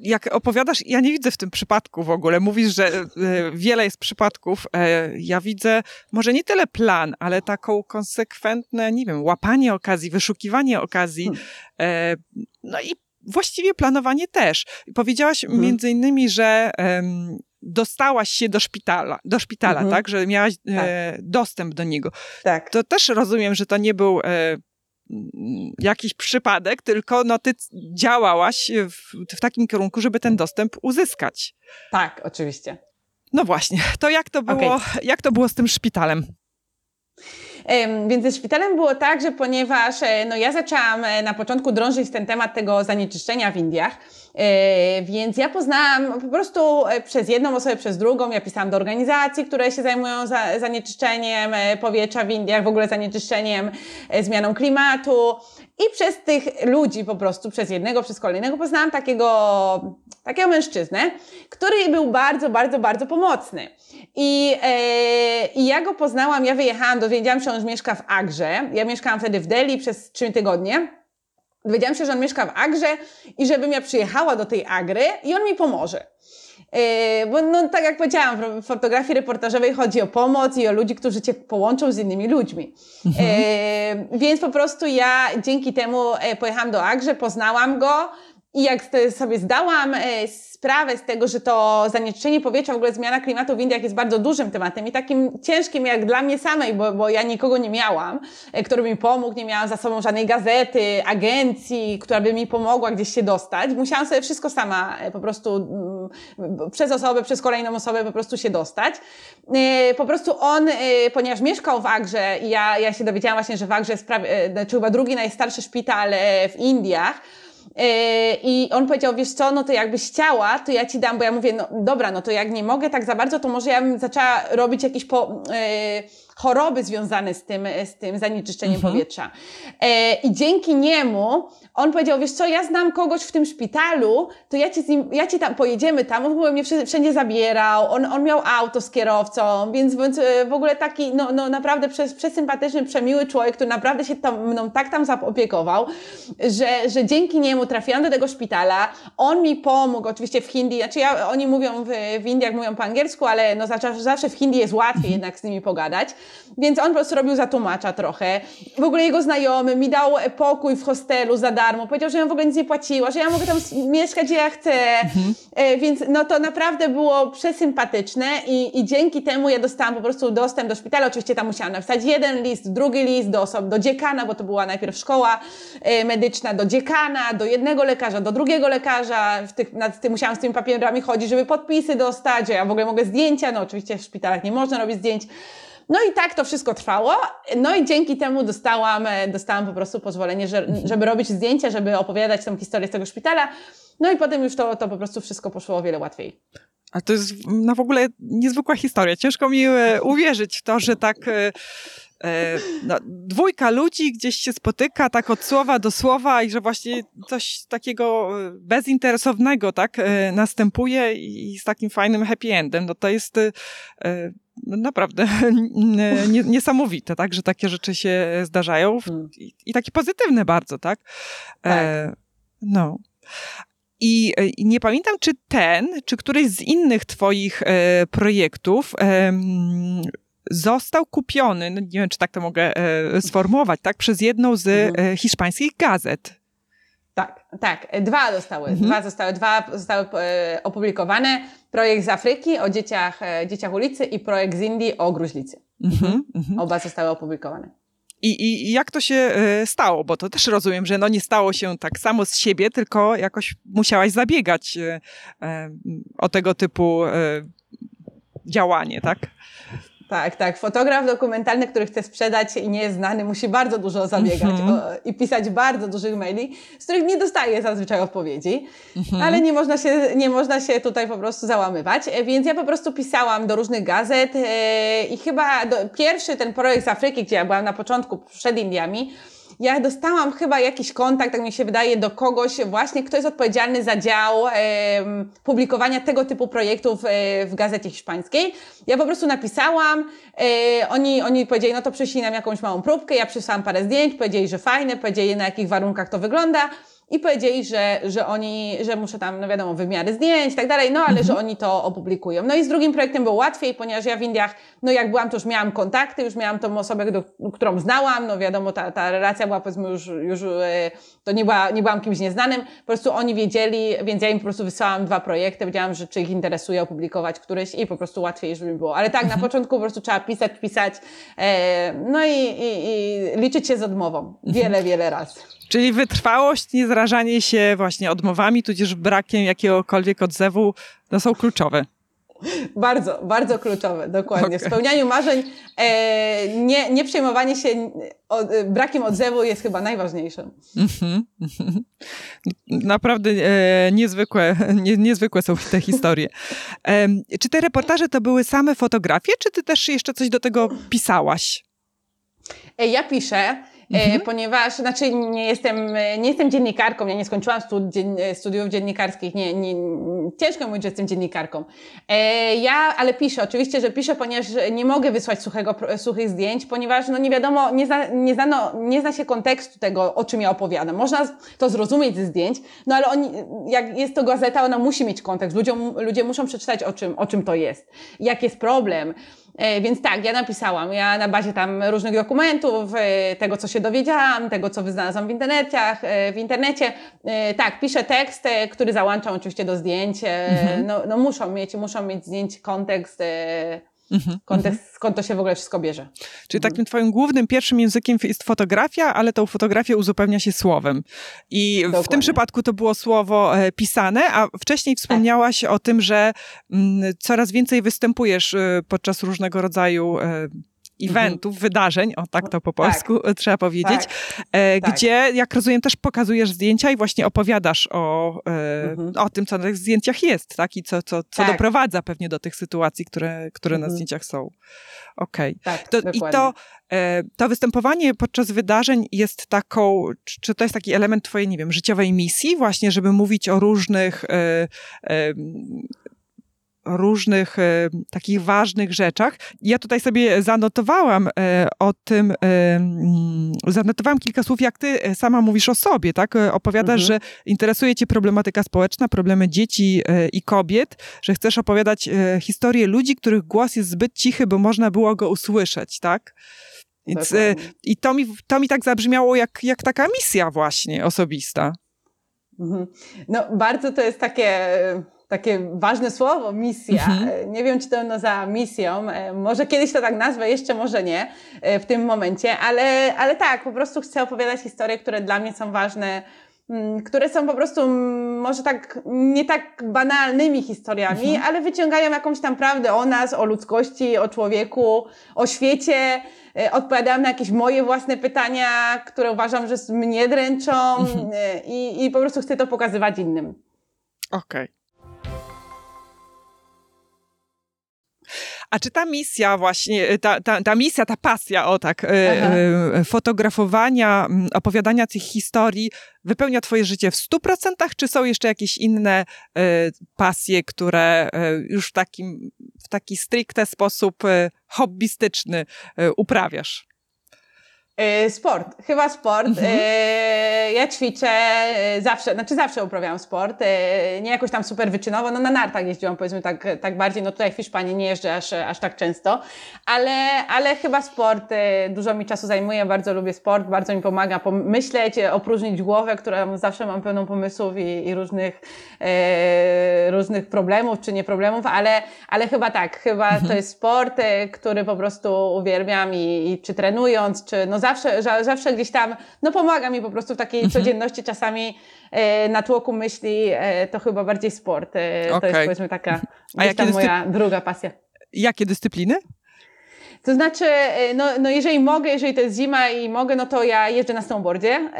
Jak opowiadasz, ja nie widzę w tym przypadku w ogóle. Mówisz, że e, wiele jest przypadków. E, ja widzę może nie tyle plan, ale taką konsekwentne, nie wiem, łapanie okazji, wyszukiwanie okazji. Hmm. E, no i właściwie planowanie też. Powiedziałaś hmm. między innymi, że dostałaś się do szpitala, do szpitala, mhm. tak? Że miałaś tak. dostęp do niego. Tak. To też rozumiem, że to nie był jakiś przypadek, tylko no ty działałaś w, w takim kierunku, żeby ten dostęp uzyskać. Tak, oczywiście. No właśnie, to jak to było, okay. jak to było z tym szpitalem? Więc ze szpitalem było tak, że ponieważ e, no, ja zaczęłam e, na początku drążyć ten temat tego zanieczyszczenia w Indiach, e, więc ja poznałam po prostu przez jedną osobę, przez drugą. Ja pisałam do organizacji, które się zajmują za, zanieczyszczeniem powietrza w Indiach, w ogóle zanieczyszczeniem, zmianą klimatu. I przez tych ludzi po prostu, przez jednego, przez kolejnego, poznałam takiego, takiego mężczyznę, który był bardzo, bardzo, bardzo pomocny. I, e, I ja go poznałam, ja wyjechałam, dowiedziałam się, że on mieszka w Agrze. Ja mieszkałam wtedy w Delhi przez trzy tygodnie. Dowiedziałam się, że on mieszka w Agrze i żebym ja przyjechała do tej Agry i on mi pomoże. E, bo no, tak jak powiedziałam, w fotografii reportażowej chodzi o pomoc i o ludzi, którzy cię połączą z innymi ludźmi. Mhm. E, więc po prostu ja dzięki temu e, pojechałam do Agrze, poznałam go i jak sobie zdałam e, sprawę z tego, że to zanieczyszczenie powietrza, w ogóle zmiana klimatu w Indiach jest bardzo dużym tematem i takim ciężkim jak dla mnie samej, bo, bo ja nikogo nie miałam, e, który mi pomógł, nie miałam za sobą żadnej gazety, agencji, która by mi pomogła gdzieś się dostać. Musiałam sobie wszystko sama e, po prostu mm, przez osobę, przez kolejną osobę po prostu się dostać. Po prostu on, ponieważ mieszkał w Agrze i ja, ja się dowiedziałam właśnie, że w Agrze jest prawie, znaczy chyba drugi najstarszy szpital w Indiach, I on powiedział, wiesz co, no to jakbyś chciała, to ja ci dam, bo ja mówię, no dobra, no to jak nie mogę tak za bardzo, to może ja bym zaczęła robić jakieś po, yy, choroby związane z tym, z tym zanieczyszczeniem mhm. powietrza. E, I dzięki niemu on powiedział, wiesz co, ja znam kogoś w tym szpitalu, to ja ci, z nim, ja ci tam, pojedziemy tam, on mnie wszędzie zabierał, on, on miał auto z kierowcą, więc, więc e, w ogóle taki, no, no naprawdę przez, przesympatyczny, przemiły człowiek, który naprawdę się tam, mną tak tam zaopiekował, że, że dzięki niemu trafiłam do tego szpitala, on mi pomógł, oczywiście w hindi, znaczy ja, oni mówią w, w Indiach, mówią po angielsku, ale no zawsze, zawsze w hindi jest łatwiej mhm. jednak z nimi pogadać, Więc on po prostu robił za tłumacza trochę. W ogóle jego znajomy mi dał pokój w hostelu za darmo. Powiedział, że ja w ogóle nic nie płaciła, że ja mogę tam mieszkać, gdzie ja chcę. Mhm. Więc no to naprawdę było przesympatyczne i, i dzięki temu ja dostałam po prostu dostęp do szpitala. Oczywiście tam musiałam napisać jeden list, drugi list do osoby, do dziekana, bo to była najpierw szkoła medyczna, do dziekana, do jednego lekarza, do drugiego lekarza. W tych, nad tym musiałam z tymi papierami chodzić, żeby podpisy dostać, że ja w ogóle mogę zdjęcia. No oczywiście w szpitalach nie można robić zdjęć. No i tak to wszystko trwało. No i dzięki temu dostałam, e, dostałam po prostu pozwolenie, żeby robić zdjęcia, żeby opowiadać tą historię z tego szpitala. No i potem już to, to po prostu wszystko poszło o wiele łatwiej. A to jest no w ogóle niezwykła historia. Ciężko mi e, uwierzyć w to, że tak e, no, dwójka ludzi gdzieś się spotyka tak od słowa do słowa i że właśnie coś takiego bezinteresownego tak następuje i z takim fajnym happy endem. No to jest naprawdę niesamowite, tak, że takie rzeczy się zdarzają hmm. I, i takie pozytywne bardzo, tak? tak. E, no. I, I, nie pamiętam, czy ten, czy któryś z innych twoich e, projektów e, został kupiony, no nie wiem, czy tak to mogę e, sformułować, tak, przez jedną z mhm. E, hiszpańskich gazet. Tak, tak. Dwa zostały. Mhm. Dwa zostały, dwa zostały e, opublikowane. Projekt z Afryki o dzieciach, e, dzieciach ulicy i projekt z Indii o gruźlicy. Mhm, mhm. Oba zostały opublikowane. I, I jak to się e, stało? Bo to też rozumiem, że no nie stało się tak samo z siebie, tylko jakoś musiałaś zabiegać o tego typu działanie, tak? Tak, tak. Fotograf dokumentalny, który chce sprzedać i nie jest znany, musi bardzo dużo zabiegać mm -hmm. o, i pisać bardzo dużych maili, z których nie dostaje zazwyczaj odpowiedzi, mm -hmm. ale nie można, się, nie można się tutaj po prostu załamywać. E, więc ja po prostu pisałam do różnych gazet e, i chyba do, pierwszy ten projekt z Afryki, gdzie ja byłam na początku przed Indiami, ja dostałam chyba jakiś kontakt, tak mi się wydaje, do kogoś właśnie, kto jest odpowiedzialny za dział e, publikowania tego typu projektów e, w gazecie hiszpańskiej. Ja po prostu napisałam, e, oni, oni powiedzieli, no to przyszli nam jakąś małą próbkę, ja przysłałam parę zdjęć, powiedzieli, że fajne, powiedzieli na jakich warunkach to wygląda i powiedzieli, że, że oni, że muszę tam, no wiadomo, wymiary zdjęć i tak dalej, no ale mhm. że oni to opublikują. No i z drugim projektem było łatwiej, ponieważ ja w Indiach, no jak byłam, to już miałam kontakty, już miałam tą osobę, do, którą znałam, no wiadomo, ta, ta relacja była powiedzmy już, już e, to nie, była, nie byłam kimś nieznanym, po prostu oni wiedzieli, więc ja im po prostu wysłałam dwa projekty, wiedziałam, że czy ich interesuje opublikować któryś i po prostu łatwiej, żeby mi było. Ale tak, na mhm. początku po prostu trzeba pisać, pisać, e, no i, i, i liczyć się z odmową. Wiele, mhm. wiele razy. Czyli wytrwałość, niezrażanie się właśnie odmowami, tudzież brakiem jakiegokolwiek odzewu, no są kluczowe. Bardzo, bardzo kluczowe, dokładnie. Okay. W spełnianiu marzeń e, nie, nie przejmowanie się od, brakiem odzewu jest chyba najważniejsze. Mm-hmm, Naprawdę e, niezwykłe, nie, niezwykłe są te historie. E, czy te reportaże to były same fotografie, czy ty też jeszcze coś do tego pisałaś? E, ja piszę. E, mhm. ponieważ, znaczy nie jestem, nie jestem dziennikarką, ja nie skończyłam studiów dziennikarskich, nie, nie, ciężko mówić, że jestem dziennikarką. E, ja, ale piszę, oczywiście, że piszę, ponieważ nie mogę wysłać suchego, suchych zdjęć, ponieważ no nie wiadomo, nie zna, nie, znano, nie zna się kontekstu tego, o czym ja opowiadam. Można to zrozumieć ze zdjęć, no ale oni, jak jest to gazeta, ona musi mieć kontekst. Ludziom, ludzie muszą przeczytać, o czym, o czym to jest, jaki jest problem. E, więc tak, ja napisałam. Ja na bazie tam różnych dokumentów, e, tego co się dowiedziałam, tego co wyznalazłam w internecie, w internecie, e, tak, piszę tekst, który załączam oczywiście do zdjęć. Mhm. No, no muszą mieć, muszą mieć zdjęć kontekst Mhm, Kontekst, mhm. skąd to się w ogóle wszystko bierze. Czyli mhm. takim twoim głównym, pierwszym językiem jest fotografia, ale tą fotografię uzupełnia się słowem. I Dokładnie. w tym przypadku to było słowo e, pisane, a wcześniej wspomniałaś o tym, że m, mm, coraz więcej występujesz e, podczas różnego rodzaju e, eventów, mhm. wydarzeń, o tak to po tak. polsku tak. trzeba powiedzieć, tak. E, tak. gdzie, jak rozumiem, też pokazujesz zdjęcia i właśnie opowiadasz o, e, mhm. o tym, co na tych zdjęciach jest, tak? I co, co, co tak. doprowadza pewnie do tych sytuacji, które, które mhm. na zdjęciach są. Okej. Okay. Tak, I to, e, to występowanie podczas wydarzeń jest taką, czy to jest taki element twojej, nie wiem, życiowej misji właśnie, żeby mówić o różnych e, różnych e, takich ważnych rzeczach. Ja tutaj sobie zanotowałam e, o tym, e, mm, zanotowałam kilka słów, jak ty sama mówisz o sobie, tak? Opowiadasz, mhm. że interesuje cię problematyka społeczna, problemy dzieci i kobiet, że chcesz opowiadać historię ludzi, których głos jest zbyt cichy, by można było go usłyszeć, tak? Więc, I to mi, to mi tak zabrzmiało jak, jak taka misja właśnie osobista. Mhm. No bardzo to jest takie, takie ważne słowo, misja. Mhm. E, nie wiem, czy to no za misją. E, może kiedyś to tak nazwę, jeszcze może nie w tym momencie, ale, ale tak, po prostu chcę opowiadać historie, które dla mnie są ważne Mm, które są po prostu mm, może tak nie tak banalnymi historiami, mhm. ale wyciągają jakąś tam prawdę o nas, o ludzkości, o człowieku, o świecie. E, odpowiadam na jakieś moje własne pytania, które uważam, że mnie dręczą mhm. E, i, i po prostu chcę to pokazywać innym. Okej. Okay. A czy ta misja właśnie, y, ta, ta, ta misja, ta pasja, o tak, y, y, fotografowania, mm, opowiadania tych historii wypełnia twoje życie w stu procentach, czy są jeszcze jakieś inne pasje, które już w, takim, w taki stricte sposób hobbystyczny uprawiasz? E, sport, chyba sport. Mhm. E, ja ćwiczę e, zawsze, znaczy zawsze uprawiałam sport, nie jakoś tam super wyczynowo, no na nartach jeździłam powiedzmy tak, tak bardziej, no tutaj w Hiszpanii nie jeżdżę aż, aż tak często, ale, ale chyba sport dużo mi czasu zajmuje, bardzo lubię sport, bardzo mi pomaga pomyśleć, opróżnić głowę, która zawsze mam pełną pomysłów i, i różnych, różnych problemów czy nie problemów, ale, ale chyba tak, chyba mhm. to jest sport, który po prostu uwielbiam i, i czy trenując, czy no zawsze, zawsze gdzieś tam, no pomaga mi po prostu w takiej mhm. codzienności czasami e, na tłoku myśli, e, to chyba bardziej sport. E, okay. To jest powiedzmy taka A tam moja druga pasja. Jakie dyscypliny? To znaczy, e, no, no jeżeli mogę, jeżeli to jest zima i mogę, no to ja jeżdżę na snowboardzie.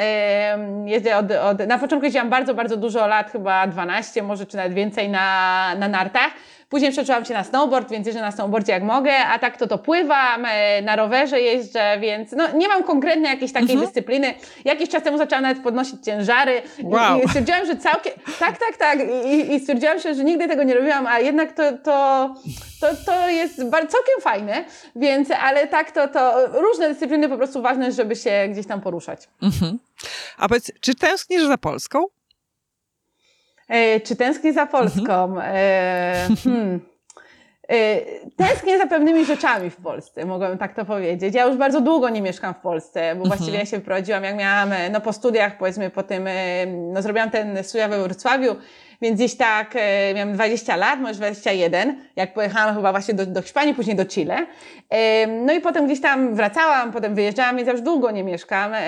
Jeżdżę od, od, na początku jeździłam bardzo, bardzo dużo lat, chyba 12, może czy nawet więcej na, na nartach. Później przeczułam się na snowboard, więc jeżdżę na snowboardzie jak mogę, a tak to to pływam, e, na rowerze jeżdżę, więc no, nie mam konkretnie jakiejś takiej mhm. dyscypliny. Jakiś czas temu zaczęłam nawet podnosić ciężary wow. i, i stwierdziłam, że całkiem, tak, tak, tak I, i stwierdziłam się, że nigdy tego nie robiłam, a jednak to, to, to, to jest całkiem fajne, więc, ale tak, to, to różne dyscypliny po prostu ważne, żeby się gdzieś tam poruszać. Mhm. A powiedz, czy tęsknisz za Polską? E, czy tęsknię za Polską? E, hmm. E, tęsknię za pewnymi rzeczami w Polsce, mogłabym tak to powiedzieć. Ja już bardzo długo nie mieszkam w Polsce, bo właściwie ja się wprowadziłam, jak miałam, no po studiach, powiedzmy, po tym, no zrobiłam ten studia we Wrocławiu, więc gdzieś tak e, miałam 20 lat, może 21, jak pojechałam chyba właśnie do, do Hiszpanii, później do Chile. E, no i potem gdzieś tam wracałam, potem wyjeżdżałam, więc już długo nie mieszkam. E,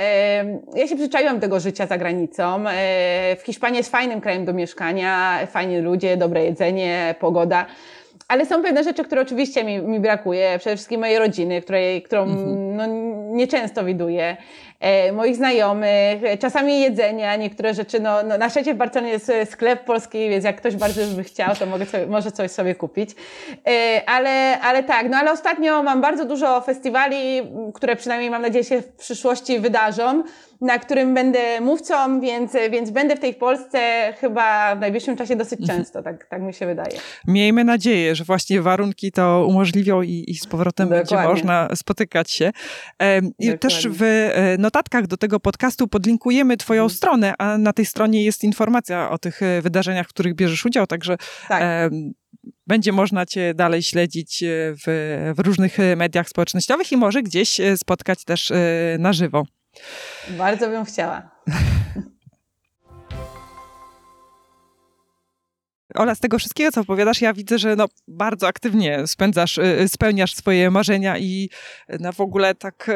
ja się przyczaiłam tego życia za granicą. E, w Hiszpanii jest fajnym krajem do mieszkania, fajni ludzie, dobre jedzenie, pogoda. Ale są pewne rzeczy, które oczywiście mi, mi brakuje. Przede wszystkim mojej rodziny, której, którą mhm. no, nieczęsto widuję moich znajomych, czasami jedzenia, niektóre rzeczy, no, no na szczęście w Barcelonie jest sklep polski, więc jak ktoś bardzo by chciał, to mogę sobie, może coś sobie kupić. E, ale, ale tak, no ale ostatnio mam bardzo dużo festiwali, które przynajmniej mam nadzieję się w przyszłości wydarzą, na którym będę mówcą, więc, więc będę w tej Polsce chyba w najbliższym czasie dosyć mhm. często, tak, tak mi się wydaje. Miejmy nadzieję, że właśnie warunki to umożliwią i, i z powrotem Dokładnie. będzie można spotykać się. I też w e, notatkach do tego podcastu podlinkujemy Twoją mhm. stronę, a na tej stronie jest informacja o tych e, wydarzeniach, w których bierzesz udział, także tak. będzie można Cię dalej śledzić e, w, w, różnych mediach społecznościowych i może gdzieś spotkać też na żywo. Bardzo bym chciała. Ola, z tego wszystkiego, co opowiadasz, ja widzę, że no, bardzo aktywnie spędzasz, spełniasz swoje marzenia i no, w ogóle tak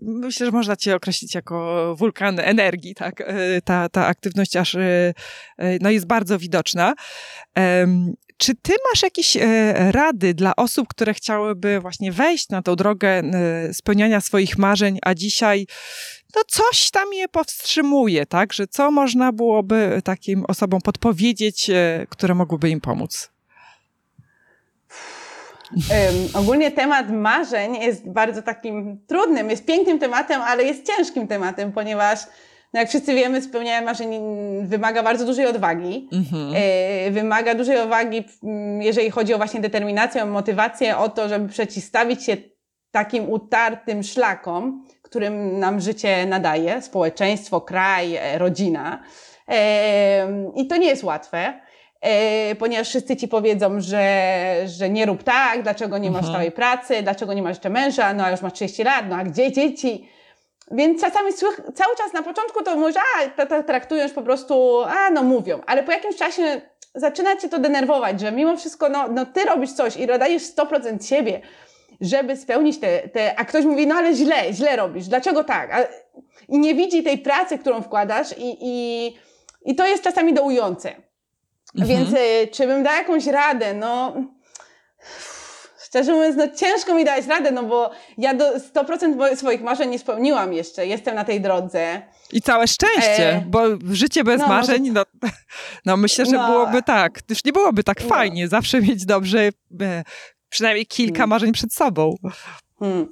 myślę, że można cię określić jako wulkan energii, tak? E, ta, ta aktywność aż e, e, no, jest bardzo widoczna. Czy ty masz jakieś rady dla osób, które chciałyby właśnie wejść na tą drogę spełniania swoich marzeń, a dzisiaj no coś tam je powstrzymuje, tak? Że co można byłoby takim osobom podpowiedzieć, które mogłyby im pomóc? Ogólnie temat marzeń jest bardzo takim trudnym, jest pięknym tematem, ale jest ciężkim tematem, ponieważ no jak wszyscy wiemy, spełnianie marzeń wymaga bardzo dużej odwagi. Mhm. E, wymaga dużej odwagi, jeżeli chodzi o właśnie determinację, o motywację, o to, żeby przeciwstawić się takim utartym szlakom, którym nam życie nadaje, społeczeństwo, kraj, e, rodzina. I to nie jest łatwe. Ponieważ wszyscy ci powiedzą, że, że nie rób tak, dlaczego nie masz mhm. stałej pracy, dlaczego nie masz jeszcze męża, no a już masz 30 lat, no a gdzie dzieci? Więc czasami cały czas na początku to mówisz, a traktują już po prostu, a no mówią, ale po jakimś czasie zaczyna cię to denerwować, że mimo wszystko, no, no ty robisz coś i dajesz 100% siebie, żeby spełnić te, te, a ktoś mówi, no ale źle, źle robisz, dlaczego tak? A, I nie widzi tej pracy, którą wkładasz i, i, i to jest czasami dołujące. Mhm. Więc y, czy bym dała jakąś radę? No, szczerze mówiąc, no ciężko mi dać radę, no bo ja do 100% swoich marzeń nie spełniłam jeszcze, jestem na tej drodze. I całe szczęście, e... bo życie bez no, marzeń, no, no myślę, że no. byłoby tak, już nie byłoby tak no. fajnie, zawsze mieć dobrze e, przynajmniej kilka hmm. marzeń przed sobą. Hmm.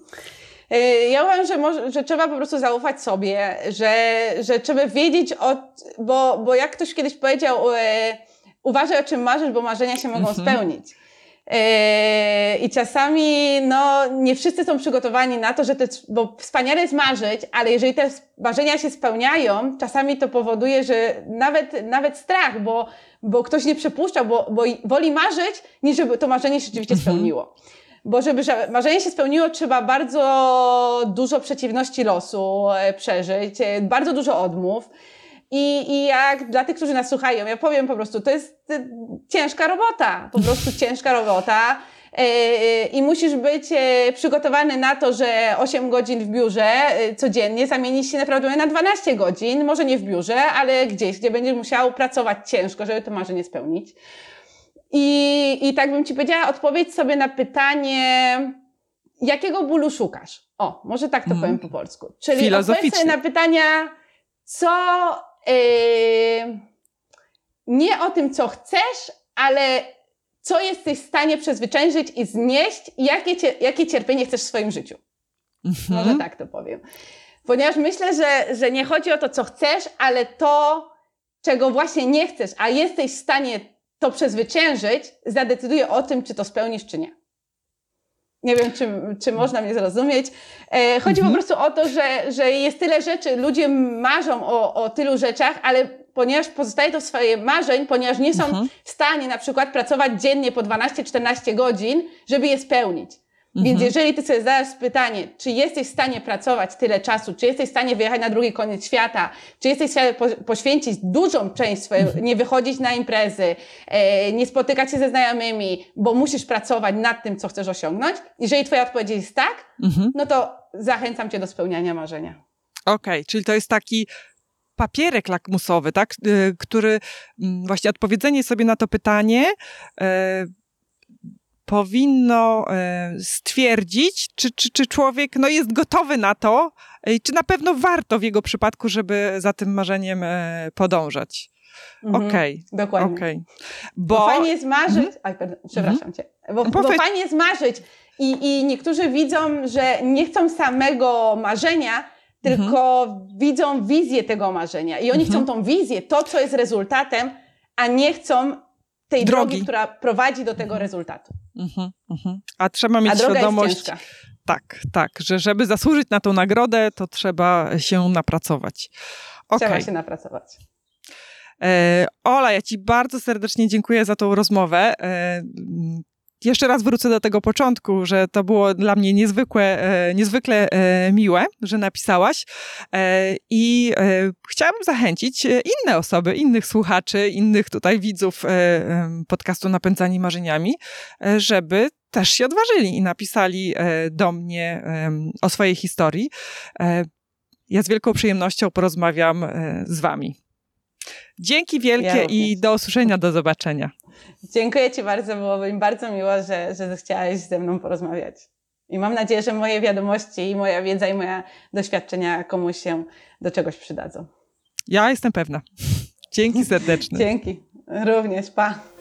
E, ja uważam, że, może, że trzeba po prostu zaufać sobie, że, że trzeba wiedzieć, o, bo, bo jak ktoś kiedyś powiedział, e, uważaj o czym marzysz, bo marzenia się mogą mhm. spełnić. Yy, I czasami no, nie wszyscy są przygotowani na to, że te, bo wspaniale jest marzyć, ale jeżeli te marzenia się spełniają, czasami to powoduje, że nawet, nawet strach, bo, bo ktoś nie przepuszcza, bo, bo woli marzyć, niż żeby to marzenie się rzeczywiście mhm. spełniło. Bo żeby marzenie się spełniło, trzeba bardzo dużo przeciwności losu e, przeżyć, e, bardzo dużo odmów. I, I jak dla tych, którzy nas słuchają, ja powiem po prostu, to jest y, ciężka robota, po prostu ciężka robota. Y, y, I musisz być przygotowany na to, że 8 godzin w biurze codziennie zamieni się naprawdę na 12 godzin, może nie w biurze, ale gdzieś, gdzie będziesz musiał pracować ciężko, żeby to marzenie spełnić. I, I tak bym Ci powiedziała, odpowiedź sobie na pytanie, jakiego bólu szukasz? O, może tak to mm. powiem po polsku. Czyli odpowiedź sobie na pytania, co nie o tym, co chcesz, ale co jesteś w stanie przezwyciężyć i znieść i jakie, jakie cierpienie chcesz w swoim życiu. Mhm. Może tak to powiem. Ponieważ myślę, że, że nie chodzi o to, co chcesz, ale to, czego właśnie nie chcesz, a jesteś w stanie to przezwyciężyć, zadecyduje o tym, czy to spełnisz, czy nie. Nie wiem, czy, czy można mnie zrozumieć. E, chodzi mhm. po prostu o to, że, że jest tyle rzeczy, ludzie marzą o, o tylu rzeczach, ale ponieważ pozostaje to w swoje marzeń, ponieważ nie są mhm. w stanie na przykład pracować dziennie po 12-14 godzin, żeby je spełnić. Więc mhm. jeżeli ty sobie zadajesz pytanie, czy jesteś w stanie pracować tyle czasu, czy jesteś w stanie wyjechać na drugi koniec świata, czy jesteś w stanie po, poświęcić dużą część swojej, mhm. nie wychodzić na imprezy, e, nie spotykać się ze znajomymi, bo musisz pracować nad tym, co chcesz osiągnąć. Jeżeli twoja odpowiedź jest tak, mhm. no to zachęcam cię do spełniania marzenia. Okej, okay, czyli to jest taki papierek lakmusowy, tak, y, który mm, właśnie odpowiedzenie sobie na to pytanie e, powinno e, stwierdzić, czy, czy, czy człowiek no, jest gotowy na to, czy na pewno warto w jego przypadku, żeby za tym marzeniem e, podążać. Mhm, Okej. Okay. Dokładnie. Okay. Bo... bo fajnie jest marzyć. Mhm. Aj, pardon, przepraszam mhm. cię. Bo, bo fajnie jest marzyć. I, I niektórzy widzą, że nie chcą samego marzenia, tylko mhm. widzą wizję tego marzenia. I oni mhm. chcą tą wizję, to, co jest rezultatem, a nie chcą tej drogi, drogi która prowadzi do tego rezultatu. Mhm, mhm. A trzeba mieć A świadomość. Tak, tak, że żeby zasłużyć na tą nagrodę, to trzeba się napracować. Okay. Trzeba się napracować. E, Ola, ja Ci bardzo serdecznie dziękuję za tą rozmowę. Jeszcze raz wrócę do tego początku, że to było dla mnie niezwykłe, e, niezwykle e, miłe, że napisałaś. E, I chciałabym zachęcić inne osoby, innych słuchaczy, innych tutaj widzów podcastu Napędzani Marzeniami, żeby też się odważyli i napisali do mnie o swojej historii. Ja z wielką przyjemnością porozmawiam z Wami. Dzięki wielkie ja i do usłyszenia, do zobaczenia. Dziękuję Ci bardzo, było mi bardzo miło, że, że zechciałaś ze mną porozmawiać. I mam nadzieję, że moje wiadomości i moja wiedza i moje doświadczenia komuś się do czegoś przydadzą. Ja jestem pewna. Dzięki serdecznie. Dzięki. Również. Pa.